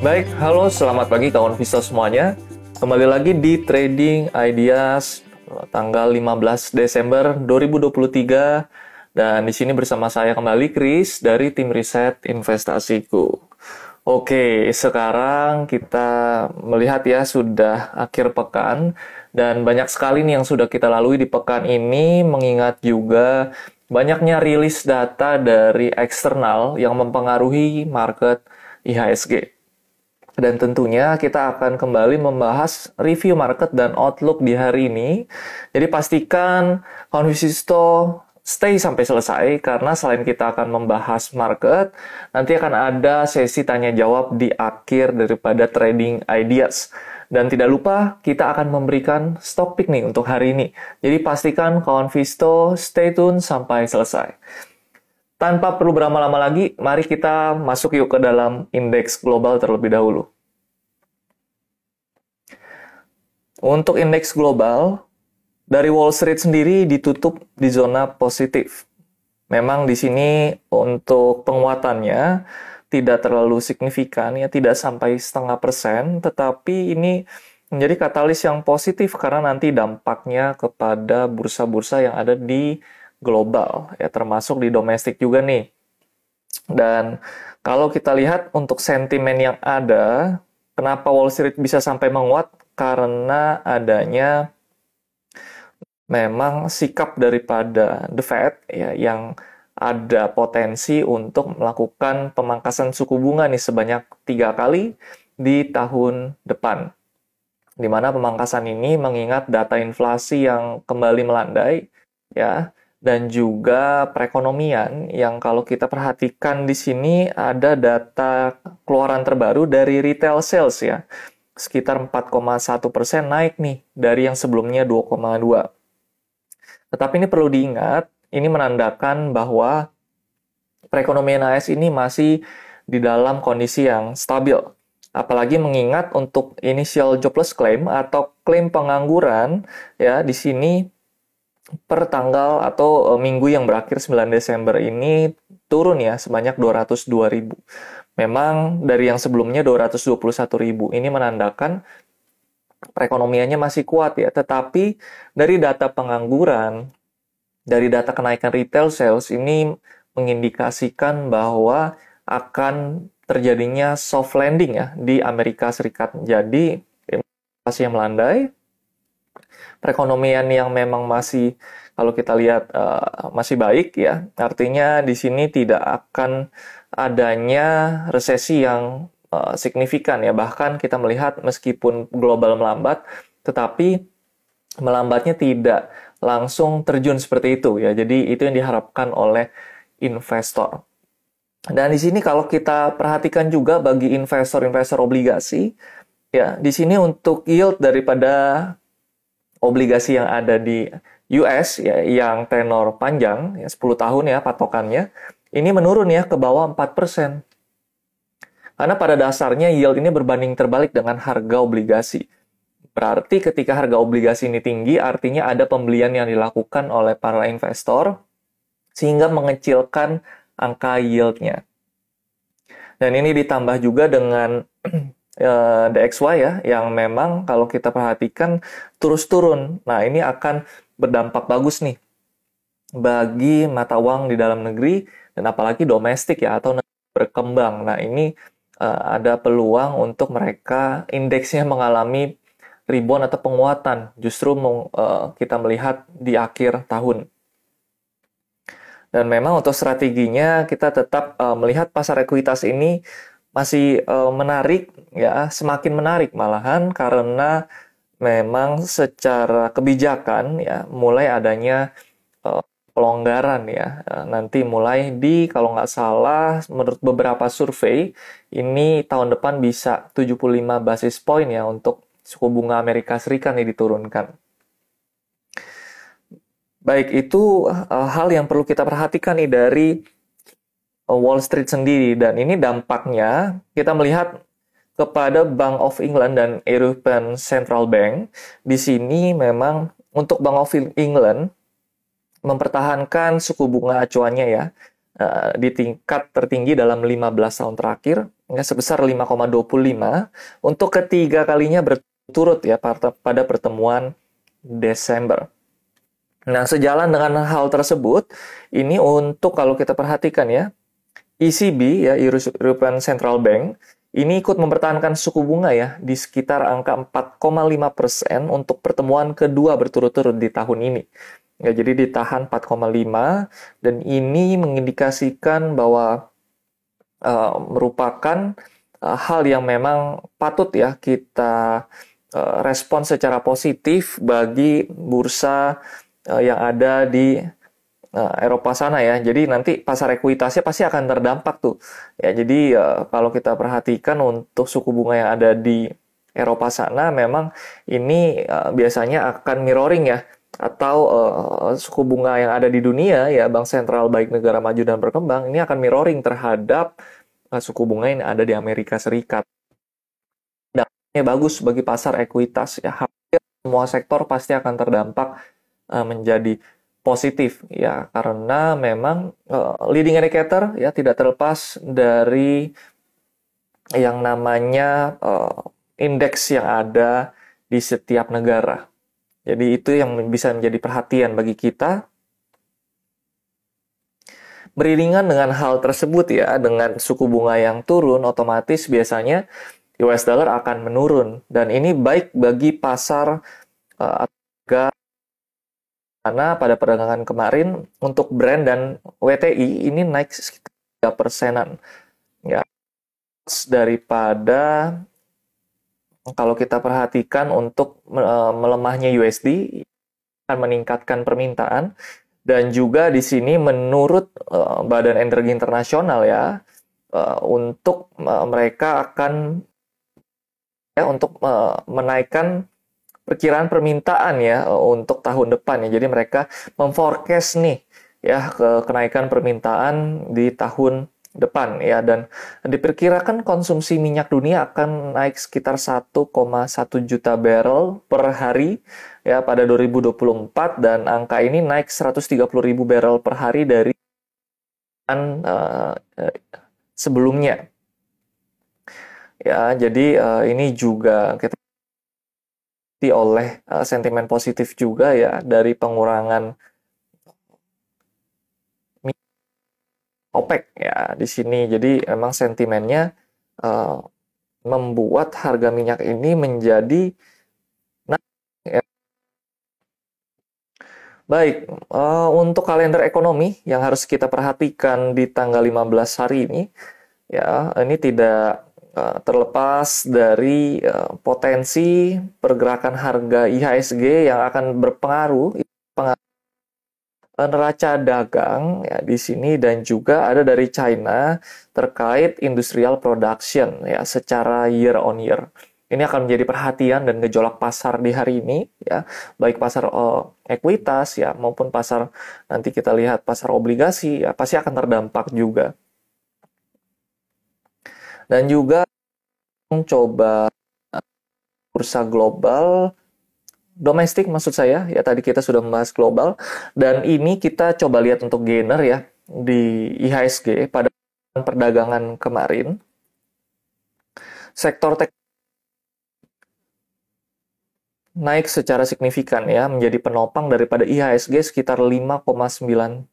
Baik, halo selamat pagi kawan Visto semuanya. Kembali lagi di Trading Ideas tanggal 15 Desember 2023 dan di sini bersama saya kembali Chris dari tim riset investasiku. Oke, sekarang kita melihat ya sudah akhir pekan dan banyak sekali nih yang sudah kita lalui di pekan ini mengingat juga banyaknya rilis data dari eksternal yang mempengaruhi market IHSG. Dan tentunya kita akan kembali membahas review market dan outlook di hari ini. Jadi pastikan Konvisisto stay sampai selesai karena selain kita akan membahas market, nanti akan ada sesi tanya jawab di akhir daripada trading ideas. Dan tidak lupa kita akan memberikan stock pick nih untuk hari ini. Jadi pastikan kawan Visto stay tune sampai selesai. Tanpa perlu berlama-lama lagi, mari kita masuk yuk ke dalam indeks global terlebih dahulu. Untuk indeks global, dari Wall Street sendiri ditutup di zona positif. Memang di sini untuk penguatannya tidak terlalu signifikan, ya tidak sampai setengah persen, tetapi ini menjadi katalis yang positif karena nanti dampaknya kepada bursa-bursa yang ada di global, ya termasuk di domestik juga nih. Dan kalau kita lihat untuk sentimen yang ada, kenapa Wall Street bisa sampai menguat? Karena adanya memang sikap daripada The Fed ya yang ada potensi untuk melakukan pemangkasan suku bunga nih sebanyak tiga kali di tahun depan. Di mana pemangkasan ini mengingat data inflasi yang kembali melandai, ya, dan juga perekonomian yang kalau kita perhatikan di sini ada data keluaran terbaru dari retail sales ya, sekitar 4,1 persen naik nih dari yang sebelumnya 2,2. Tetapi ini perlu diingat, ini menandakan bahwa perekonomian AS ini masih di dalam kondisi yang stabil. Apalagi mengingat untuk initial jobless claim atau klaim pengangguran ya di sini per tanggal atau e, minggu yang berakhir 9 Desember ini turun ya sebanyak 202 ribu. Memang dari yang sebelumnya 221 ribu ini menandakan perekonomiannya masih kuat ya, tetapi dari data pengangguran, dari data kenaikan retail sales ini mengindikasikan bahwa akan terjadinya soft landing ya di Amerika Serikat. Jadi inflasi yang melandai, perekonomian yang memang masih kalau kita lihat uh, masih baik ya, artinya di sini tidak akan adanya resesi yang uh, signifikan ya. Bahkan kita melihat meskipun global melambat, tetapi melambatnya tidak langsung terjun seperti itu ya. Jadi itu yang diharapkan oleh investor. Dan di sini kalau kita perhatikan juga bagi investor-investor obligasi, ya di sini untuk yield daripada obligasi yang ada di US ya yang tenor panjang ya 10 tahun ya patokannya ini menurun ya ke bawah 4%. Karena pada dasarnya yield ini berbanding terbalik dengan harga obligasi. Berarti ketika harga obligasi ini tinggi, artinya ada pembelian yang dilakukan oleh para investor, sehingga mengecilkan angka yieldnya. Dan ini ditambah juga dengan uh, eh, DXY ya, yang memang kalau kita perhatikan terus turun. Nah ini akan berdampak bagus nih bagi mata uang di dalam negeri dan apalagi domestik ya atau berkembang. Nah ini uh, ada peluang untuk mereka indeksnya mengalami rebound atau penguatan justru uh, kita melihat di akhir tahun. Dan memang untuk strateginya kita tetap uh, melihat pasar ekuitas ini masih uh, menarik ya, semakin menarik malahan karena memang secara kebijakan ya mulai adanya uh, pelonggaran ya. Eh, nanti mulai di kalau nggak salah menurut beberapa survei ini tahun depan bisa 75 basis point ya untuk suku bunga Amerika Serikat ini diturunkan. Baik, itu uh, hal yang perlu kita perhatikan nih dari Wall Street sendiri dan ini dampaknya kita melihat kepada Bank of England dan European Central Bank. Di sini memang untuk Bank of England mempertahankan suku bunga acuannya ya uh, di tingkat tertinggi dalam 15 tahun terakhir ya, sebesar 5,25 untuk ketiga kalinya berturut ya pada pertemuan Desember. Nah, sejalan dengan hal tersebut, ini untuk kalau kita perhatikan ya, ECB ya European Central Bank ini ikut mempertahankan suku bunga ya di sekitar angka 4,5 persen untuk pertemuan kedua berturut-turut di tahun ini. Ya, jadi ditahan 4,5 dan ini mengindikasikan bahwa uh, merupakan uh, hal yang memang patut ya kita uh, respon secara positif bagi bursa uh, yang ada di uh, Eropa sana ya. Jadi nanti pasar ekuitasnya pasti akan terdampak tuh. Ya, jadi uh, kalau kita perhatikan untuk suku bunga yang ada di Eropa sana memang ini uh, biasanya akan mirroring ya atau uh, suku bunga yang ada di dunia ya bank sentral baik negara maju dan berkembang ini akan mirroring terhadap uh, suku bunga yang ada di Amerika Serikat. Dampaknya bagus bagi pasar ekuitas ya hampir semua sektor pasti akan terdampak uh, menjadi positif ya karena memang uh, leading indicator ya tidak terlepas dari yang namanya uh, indeks yang ada di setiap negara jadi itu yang bisa menjadi perhatian bagi kita. Beriringan dengan hal tersebut ya, dengan suku bunga yang turun, otomatis biasanya US dollar akan menurun. Dan ini baik bagi pasar uh, karena pada perdagangan kemarin untuk brand dan WTI ini naik sekitar 3 persenan. Ya, daripada kalau kita perhatikan untuk uh, melemahnya USD akan meningkatkan permintaan dan juga di sini menurut uh, Badan Energi Internasional ya uh, untuk mereka akan ya untuk menaikkan perkiraan permintaan ya untuk tahun depan ya. Jadi mereka memforecast nih ya ke kenaikan permintaan di tahun depan ya. Dan diperkirakan konsumsi minyak dunia akan naik sekitar 1,1 juta barrel per hari ya pada 2024 dan angka ini naik 130 ribu barrel per hari dari uh, sebelumnya. Ya jadi uh, ini juga kita oleh uh, sentimen positif juga ya dari pengurangan OPEC ya di sini. Jadi memang sentimennya uh, membuat harga minyak ini menjadi ya. Baik, uh, untuk kalender ekonomi yang harus kita perhatikan di tanggal 15 hari ini, ya ini tidak terlepas dari uh, potensi pergerakan harga IHSG yang akan berpengaruh pengaruh neraca dagang ya di sini dan juga ada dari China terkait industrial production ya secara year on year. Ini akan menjadi perhatian dan gejolak pasar di hari ini ya, baik pasar uh, ekuitas ya maupun pasar nanti kita lihat pasar obligasi ya pasti akan terdampak juga. Dan juga mencoba bursa global. Domestik maksud saya ya tadi kita sudah membahas global. Dan ini kita coba lihat untuk gainer ya di IHSG pada perdagangan kemarin. Sektor tek naik secara signifikan ya menjadi penopang daripada IHSG sekitar 5,90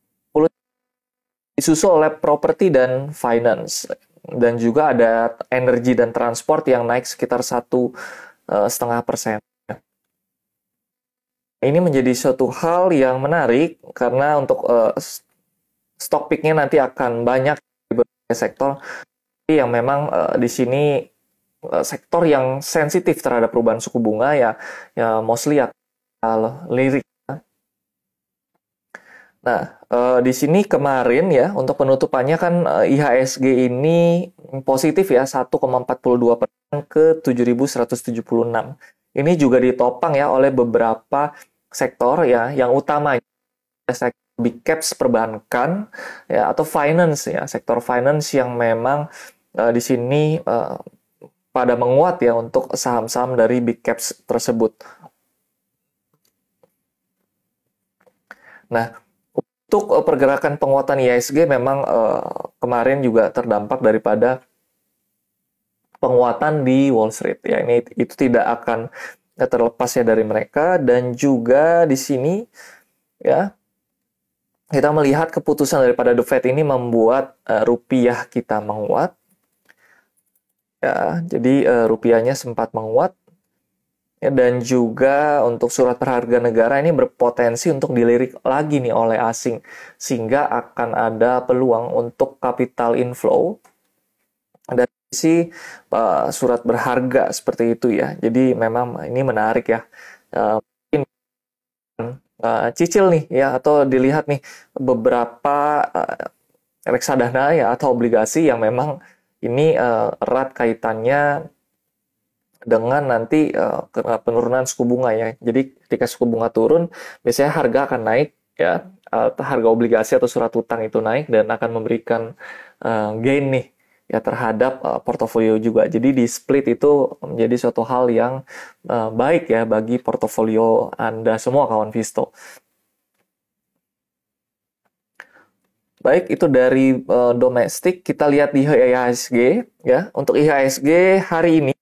disusul oleh properti dan finance dan juga ada energi dan transport yang naik sekitar satu eh, setengah persen ini menjadi suatu hal yang menarik karena untuk uh, stock picknya nanti akan banyak di berbagai sektor yang memang uh, di sini uh, sektor yang sensitif terhadap perubahan suku bunga ya ya mostly ya lirik. Nah, uh, di sini kemarin ya untuk penutupannya kan uh, IHSG ini positif ya 1,42 persen ke 7.176. Ini juga ditopang ya oleh beberapa sektor ya yang utama sektor big caps perbankan ya atau finance ya sektor finance yang memang uh, di sini uh, pada menguat ya untuk saham-saham dari big caps tersebut. Nah, untuk uh, pergerakan penguatan IISG memang uh, kemarin juga terdampak daripada penguatan di Wall Street. Ya ini itu tidak akan terlepas ya dari mereka. Dan juga di sini ya kita melihat keputusan daripada The Fed ini membuat uh, rupiah kita menguat. Ya jadi uh, rupiahnya sempat menguat ya, dan juga untuk surat berharga negara ini berpotensi untuk dilirik lagi nih oleh asing sehingga akan ada peluang untuk capital inflow. Dan si uh, surat berharga seperti itu ya. Jadi memang ini menarik ya. Uh, uh, cicil nih ya atau dilihat nih beberapa uh, reksadana ya atau obligasi yang memang ini erat kaitannya dengan nanti uh, penurunan suku bunga ya. Jadi ketika suku bunga turun, biasanya harga akan naik ya, uh, harga obligasi atau surat utang itu naik dan akan memberikan uh, gain nih ya terhadap uh, portofolio juga. Jadi di split itu menjadi suatu hal yang uh, baik ya bagi portofolio Anda semua kawan Visto. Baik, itu dari uh, domestik. Kita lihat di IHSG ya. Untuk IHSG hari ini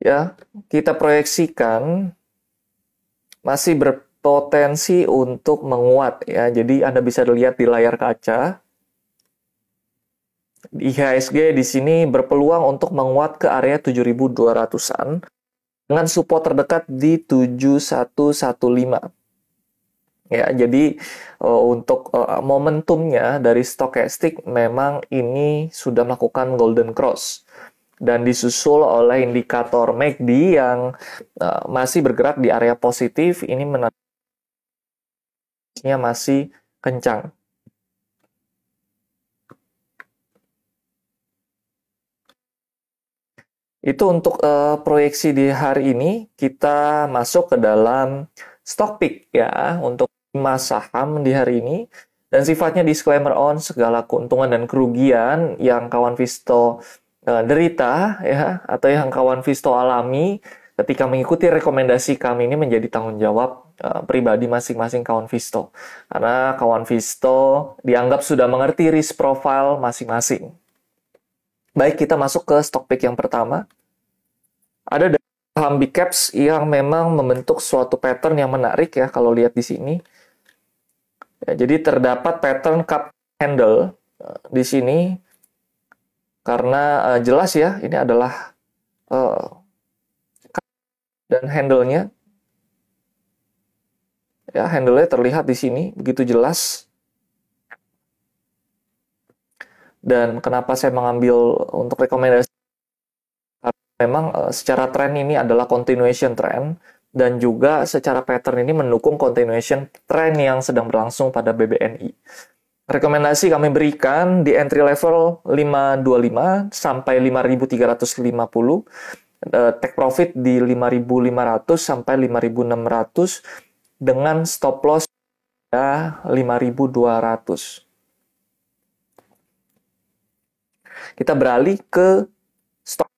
ya, kita proyeksikan masih berpotensi untuk menguat ya. Jadi Anda bisa lihat di layar kaca IHSG di sini berpeluang untuk menguat ke area 7200-an dengan support terdekat di 7115. Ya, jadi uh, untuk uh, momentumnya dari stokastik memang ini sudah melakukan golden cross dan disusul oleh indikator MACD yang uh, masih bergerak di area positif. Ini menandakannya masih kencang. Itu untuk uh, proyeksi di hari ini. Kita masuk ke dalam stock pick ya untuk lima saham di hari ini. Dan sifatnya disclaimer on segala keuntungan dan kerugian yang kawan Visto derita ya atau yang kawan Visto alami ketika mengikuti rekomendasi kami ini menjadi tanggung jawab uh, pribadi masing-masing kawan Visto karena kawan Visto dianggap sudah mengerti risk profile masing-masing. Baik, kita masuk ke stock pick yang pertama. Ada saham big caps yang memang membentuk suatu pattern yang menarik ya kalau lihat di sini. Ya, jadi terdapat pattern cup handle uh, di sini karena uh, jelas ya ini adalah uh, dan handle-nya. Ya handle-nya terlihat di sini begitu jelas. Dan kenapa saya mengambil untuk rekomendasi? Memang uh, secara tren ini adalah continuation trend dan juga secara pattern ini mendukung continuation trend yang sedang berlangsung pada BBNI. Rekomendasi kami berikan di entry level 525 sampai 5350, eh, take profit di 5500 sampai 5600 dengan stop loss ya 5200. Kita beralih ke stok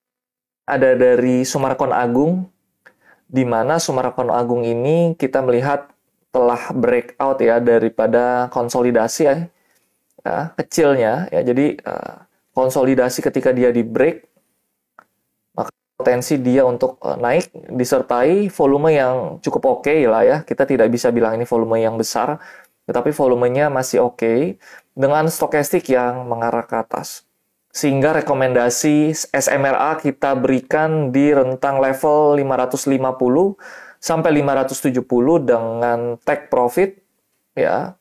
ada dari Sumarkon Agung di mana Sumarakon Agung ini kita melihat telah breakout ya daripada konsolidasi ya, ya kecilnya ya. Jadi uh, konsolidasi ketika dia di break maka potensi dia untuk uh, naik disertai volume yang cukup oke okay lah ya. Kita tidak bisa bilang ini volume yang besar tetapi volumenya masih oke okay, dengan stokastik yang mengarah ke atas. Sehingga rekomendasi SMRA kita berikan di rentang level 550 sampai 570 dengan take profit ya.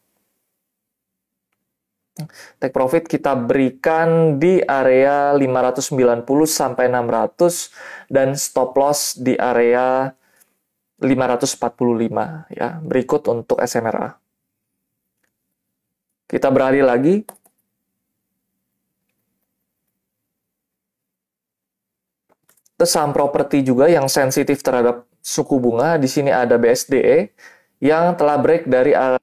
Take profit kita berikan di area 590 sampai 600 dan stop loss di area 545 ya. Berikut untuk SMRA. Kita beralih lagi Terus saham properti juga yang sensitif terhadap suku bunga. Di sini ada BSDE yang telah break dari area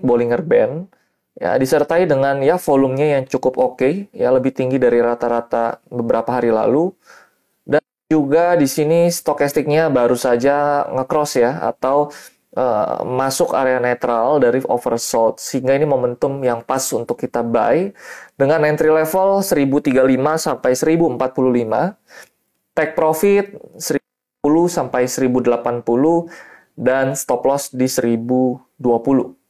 Bollinger Band ya disertai dengan ya volumenya yang cukup oke okay, ya lebih tinggi dari rata-rata beberapa hari lalu. Dan juga di sini stokastiknya baru saja ngecross ya atau uh, masuk area netral dari oversold sehingga ini momentum yang pas untuk kita buy dengan entry level 1035 sampai 1045 take profit 1010 sampai 1080 dan stop loss di 1020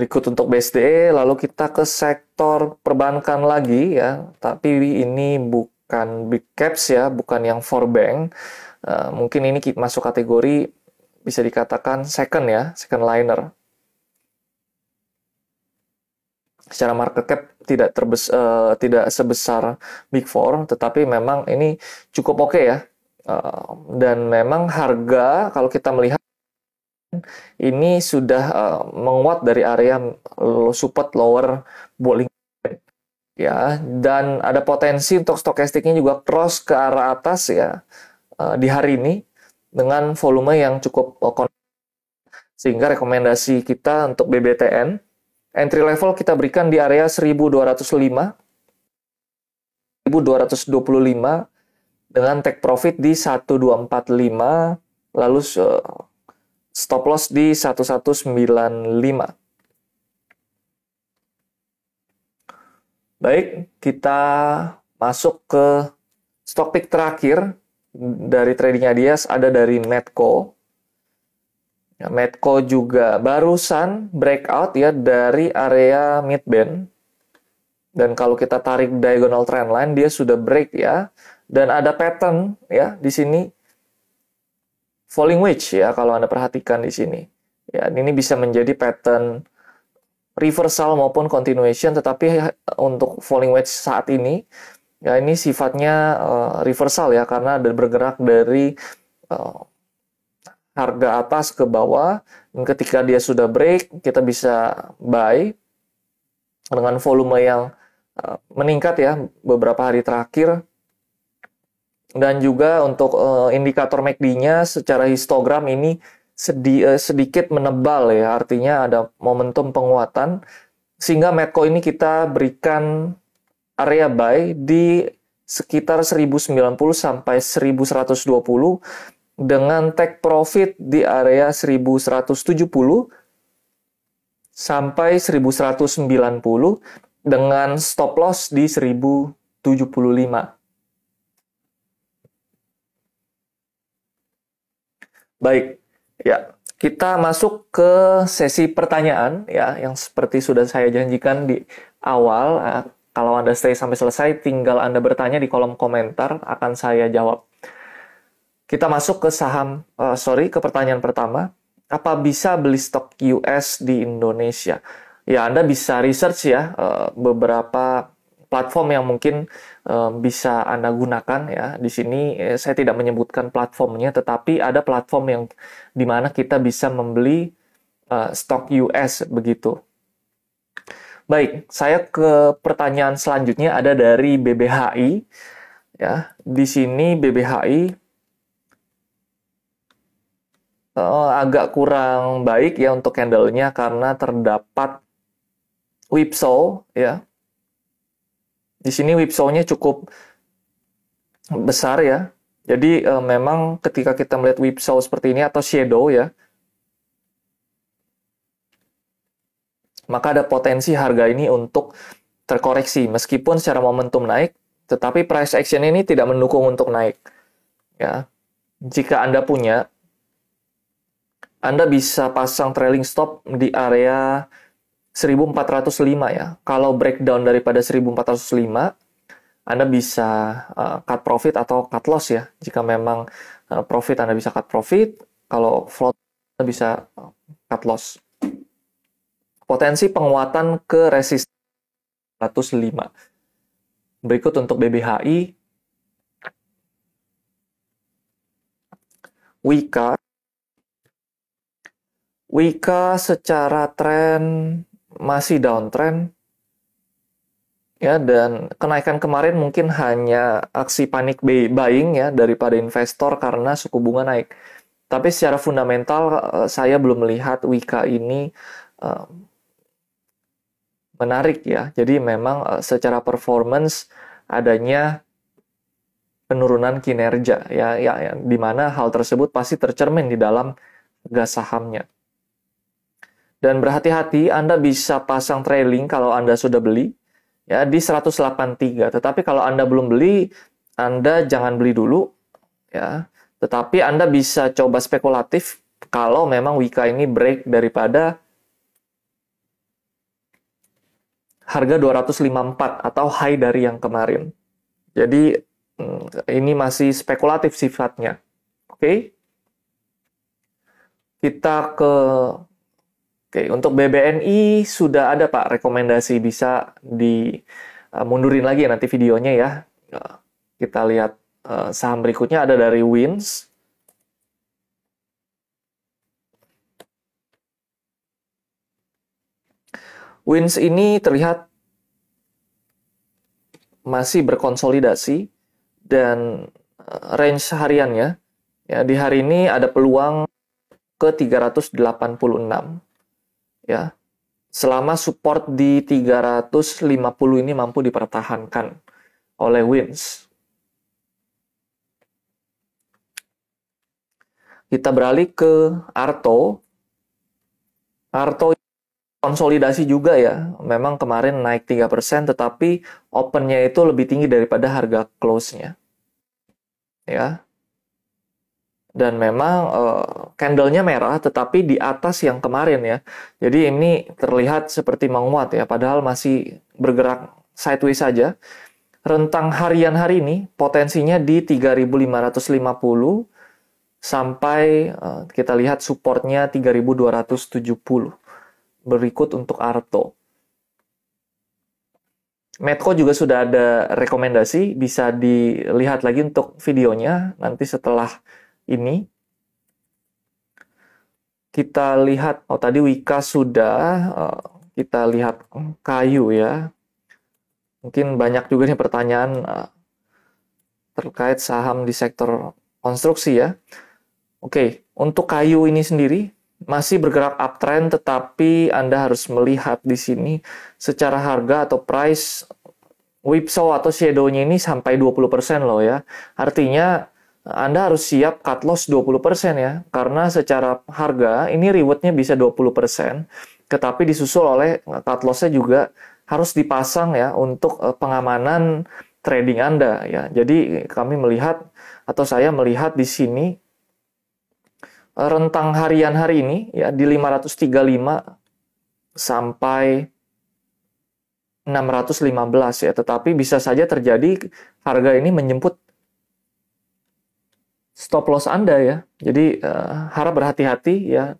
berikut untuk BSDE lalu kita ke sektor perbankan lagi ya tapi ini bukan big caps ya bukan yang for bank Uh, mungkin ini masuk kategori bisa dikatakan second ya, second liner. Secara market cap tidak terbes uh, tidak sebesar Big Four, tetapi memang ini cukup oke okay ya. Uh, dan memang harga kalau kita melihat ini sudah uh, menguat dari area support lower bowling ya. Dan ada potensi untuk stokastiknya juga cross ke arah atas ya uh, di hari ini dengan volume yang cukup uh, sehingga rekomendasi kita untuk BBTN entry level kita berikan di area 1205 1225 dengan take profit di 1245 lalu uh, stop loss di 1195 Baik, kita masuk ke stock pick terakhir dari tradingnya dia ada dari Medco. Ya, Medco juga barusan breakout ya dari area midband. Dan kalau kita tarik diagonal trendline dia sudah break ya. Dan ada pattern ya di sini falling wedge ya kalau Anda perhatikan di sini. Ya, ini bisa menjadi pattern reversal maupun continuation tetapi untuk falling wedge saat ini Ya ini sifatnya uh, reversal ya karena ada bergerak dari uh, harga atas ke bawah dan ketika dia sudah break kita bisa buy dengan volume yang uh, meningkat ya beberapa hari terakhir dan juga untuk uh, indikator MACD-nya secara histogram ini sedi uh, sedikit menebal ya artinya ada momentum penguatan sehingga Medco ini kita berikan area buy di sekitar 1090 sampai 1120 dengan take profit di area 1170 sampai 1190 dengan stop loss di 1075. Baik, ya kita masuk ke sesi pertanyaan ya yang seperti sudah saya janjikan di awal. Kalau Anda stay sampai selesai, tinggal Anda bertanya di kolom komentar, akan saya jawab. Kita masuk ke saham, uh, sorry, ke pertanyaan pertama. Apa bisa beli stok US di Indonesia? Ya, Anda bisa research ya, uh, beberapa platform yang mungkin uh, bisa Anda gunakan ya. Di sini eh, saya tidak menyebutkan platformnya, tetapi ada platform yang di mana kita bisa membeli uh, stok US begitu. Baik, saya ke pertanyaan selanjutnya ada dari BBHI. Ya, di sini BBHI uh, agak kurang baik ya untuk candlenya karena terdapat whipsaw ya. Di sini whipsaw-nya cukup besar ya. Jadi uh, memang ketika kita melihat whipsaw seperti ini atau shadow ya, maka ada potensi harga ini untuk terkoreksi meskipun secara momentum naik, tetapi price action ini tidak mendukung untuk naik. Ya. Jika Anda punya Anda bisa pasang trailing stop di area 1405 ya. Kalau breakdown daripada 1405 anda bisa uh, cut profit atau cut loss ya. Jika memang uh, profit Anda bisa cut profit, kalau float Anda bisa uh, cut loss potensi penguatan ke resisten 105. Berikut untuk BBHI, Wika. Wika secara tren masih downtrend ya dan kenaikan kemarin mungkin hanya aksi panik buying ya daripada investor karena suku bunga naik. Tapi secara fundamental eh, saya belum melihat Wika ini uh, menarik ya. Jadi memang uh, secara performance adanya penurunan kinerja ya ya, ya di mana hal tersebut pasti tercermin di dalam harga sahamnya. Dan berhati-hati Anda bisa pasang trailing kalau Anda sudah beli ya di 183. Tetapi kalau Anda belum beli, Anda jangan beli dulu ya. Tetapi Anda bisa coba spekulatif kalau memang Wika ini break daripada harga 254 atau high dari yang kemarin. Jadi hmm, ini masih spekulatif sifatnya. Oke. Okay? Kita ke Oke, untuk BBNI sudah ada Pak rekomendasi bisa di uh, mundurin lagi ya nanti videonya ya. Uh, kita lihat uh, saham berikutnya ada dari Wins. Wins ini terlihat masih berkonsolidasi dan range hariannya ya di hari ini ada peluang ke 386 ya selama support di 350 ini mampu dipertahankan oleh Wins. Kita beralih ke Arto. Arto konsolidasi juga ya. Memang kemarin naik 3%, tetapi opennya itu lebih tinggi daripada harga close-nya. Ya, dan memang uh, candlenya merah tetapi di atas yang kemarin ya. Jadi ini terlihat seperti menguat ya padahal masih bergerak sideways saja. Rentang harian hari ini potensinya di 3550 sampai uh, kita lihat supportnya 3270. Berikut untuk Arto. Medco juga sudah ada rekomendasi, bisa dilihat lagi untuk videonya nanti setelah ini kita lihat oh tadi Wika sudah uh, kita lihat kayu ya. Mungkin banyak juga nih pertanyaan uh, terkait saham di sektor konstruksi ya. Oke untuk kayu ini sendiri masih bergerak uptrend tetapi Anda harus melihat di sini secara harga atau price whipsaw atau shadow-nya ini sampai 20% loh ya. Artinya anda harus siap cut loss 20% ya, karena secara harga ini rewardnya bisa 20%, tetapi disusul oleh cut loss-nya juga harus dipasang ya untuk eh, pengamanan trading Anda ya. Jadi kami melihat atau saya melihat di sini eh, rentang harian hari ini ya di 535 sampai 615 ya, tetapi bisa saja terjadi harga ini menjemput stop loss Anda ya. Jadi uh, harap berhati-hati ya.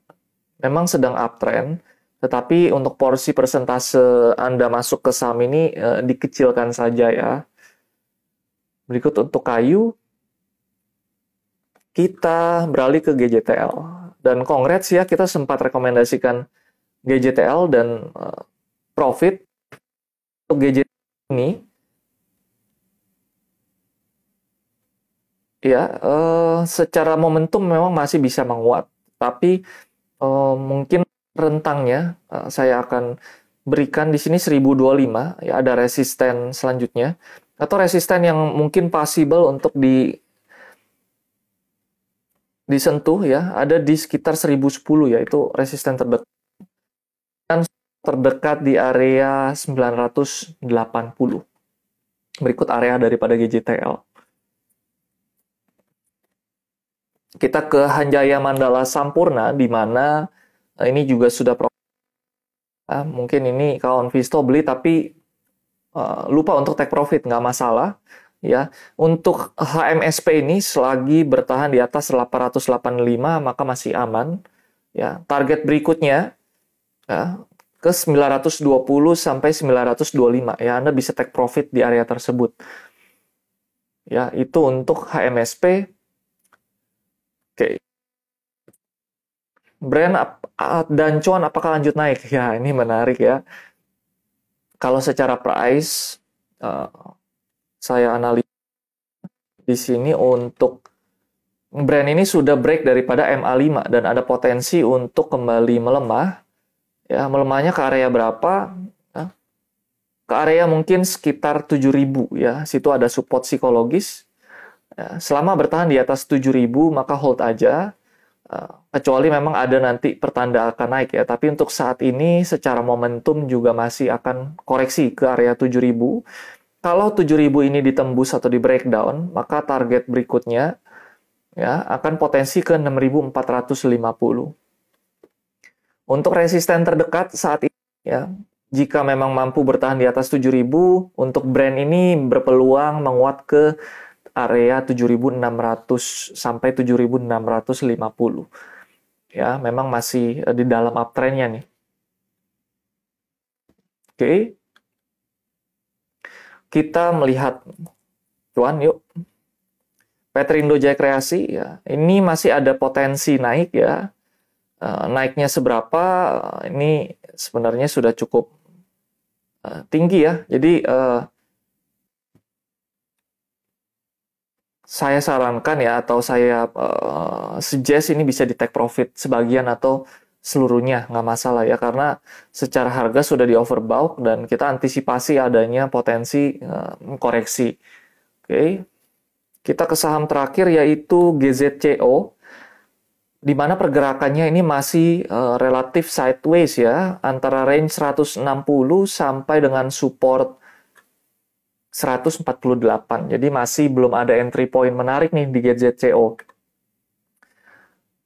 Memang sedang uptrend, tetapi untuk porsi persentase Anda masuk ke saham ini uh, dikecilkan saja ya. Berikut untuk kayu, kita beralih ke GJTL. Dan congrats ya, kita sempat rekomendasikan GJTL dan uh, profit untuk GJTL ini ya uh, secara momentum memang masih bisa menguat, tapi uh, mungkin rentangnya uh, saya akan berikan di sini 1025 ya ada resisten selanjutnya atau resisten yang mungkin possible untuk di disentuh ya ada di sekitar 1010 yaitu resisten terdekat. Dan terdekat di area 980 berikut area daripada GJTL kita ke Hanjaya Mandala Sampurna di mana eh, ini juga sudah uh, mungkin ini kawan Visto beli tapi uh, lupa untuk take profit nggak masalah ya. Untuk HMSP ini selagi bertahan di atas 885 maka masih aman ya. Target berikutnya ya, ke 920 sampai 925 ya. Anda bisa take profit di area tersebut. Ya itu untuk HMSP Oke. Brand dan cuan apakah lanjut naik? Ya, ini menarik ya. Kalau secara price, uh, saya analis di sini untuk brand ini sudah break daripada MA5 dan ada potensi untuk kembali melemah. Ya, melemahnya ke area berapa? Ke area mungkin sekitar 7000 ya. Situ ada support psikologis selama bertahan di atas 7000 maka hold aja. Uh, kecuali memang ada nanti pertanda akan naik ya. Tapi untuk saat ini secara momentum juga masih akan koreksi ke area 7000. Kalau 7000 ini ditembus atau di breakdown, maka target berikutnya ya akan potensi ke 6450. Untuk resisten terdekat saat ini ya, jika memang mampu bertahan di atas 7000 untuk brand ini berpeluang menguat ke area 7600 sampai 7650. Ya, memang masih eh, di dalam uptrendnya nih. Oke. Kita melihat cuan yuk. Petrindo Jaya Kreasi ya. Ini masih ada potensi naik ya. Uh, naiknya seberapa ini sebenarnya sudah cukup tinggi ya. Jadi saya sarankan ya atau saya uh, suggest ini bisa di take profit sebagian atau seluruhnya nggak masalah ya karena secara harga sudah di overbought dan kita antisipasi adanya potensi uh, koreksi. Oke. Okay. Kita ke saham terakhir yaitu GZCO di mana pergerakannya ini masih uh, relatif sideways ya antara range 160 sampai dengan support 148. Jadi masih belum ada entry point menarik nih di GZCO.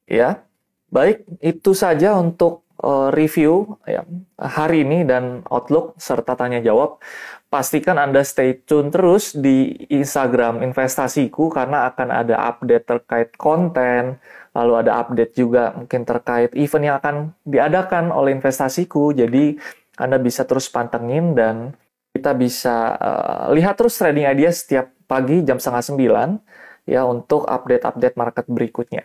Ya. Baik, itu saja untuk uh, review ya, hari ini dan outlook serta tanya jawab. Pastikan Anda stay tune terus di Instagram investasiku karena akan ada update terkait konten, lalu ada update juga mungkin terkait event yang akan diadakan oleh investasiku. Jadi Anda bisa terus pantengin dan kita bisa uh, lihat terus trading idea setiap pagi jam setengah sembilan ya untuk update-update market berikutnya.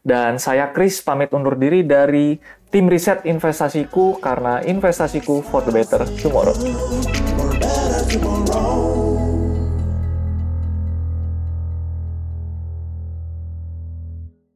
Dan saya Chris pamit undur diri dari tim riset investasiku karena investasiku for the better tomorrow.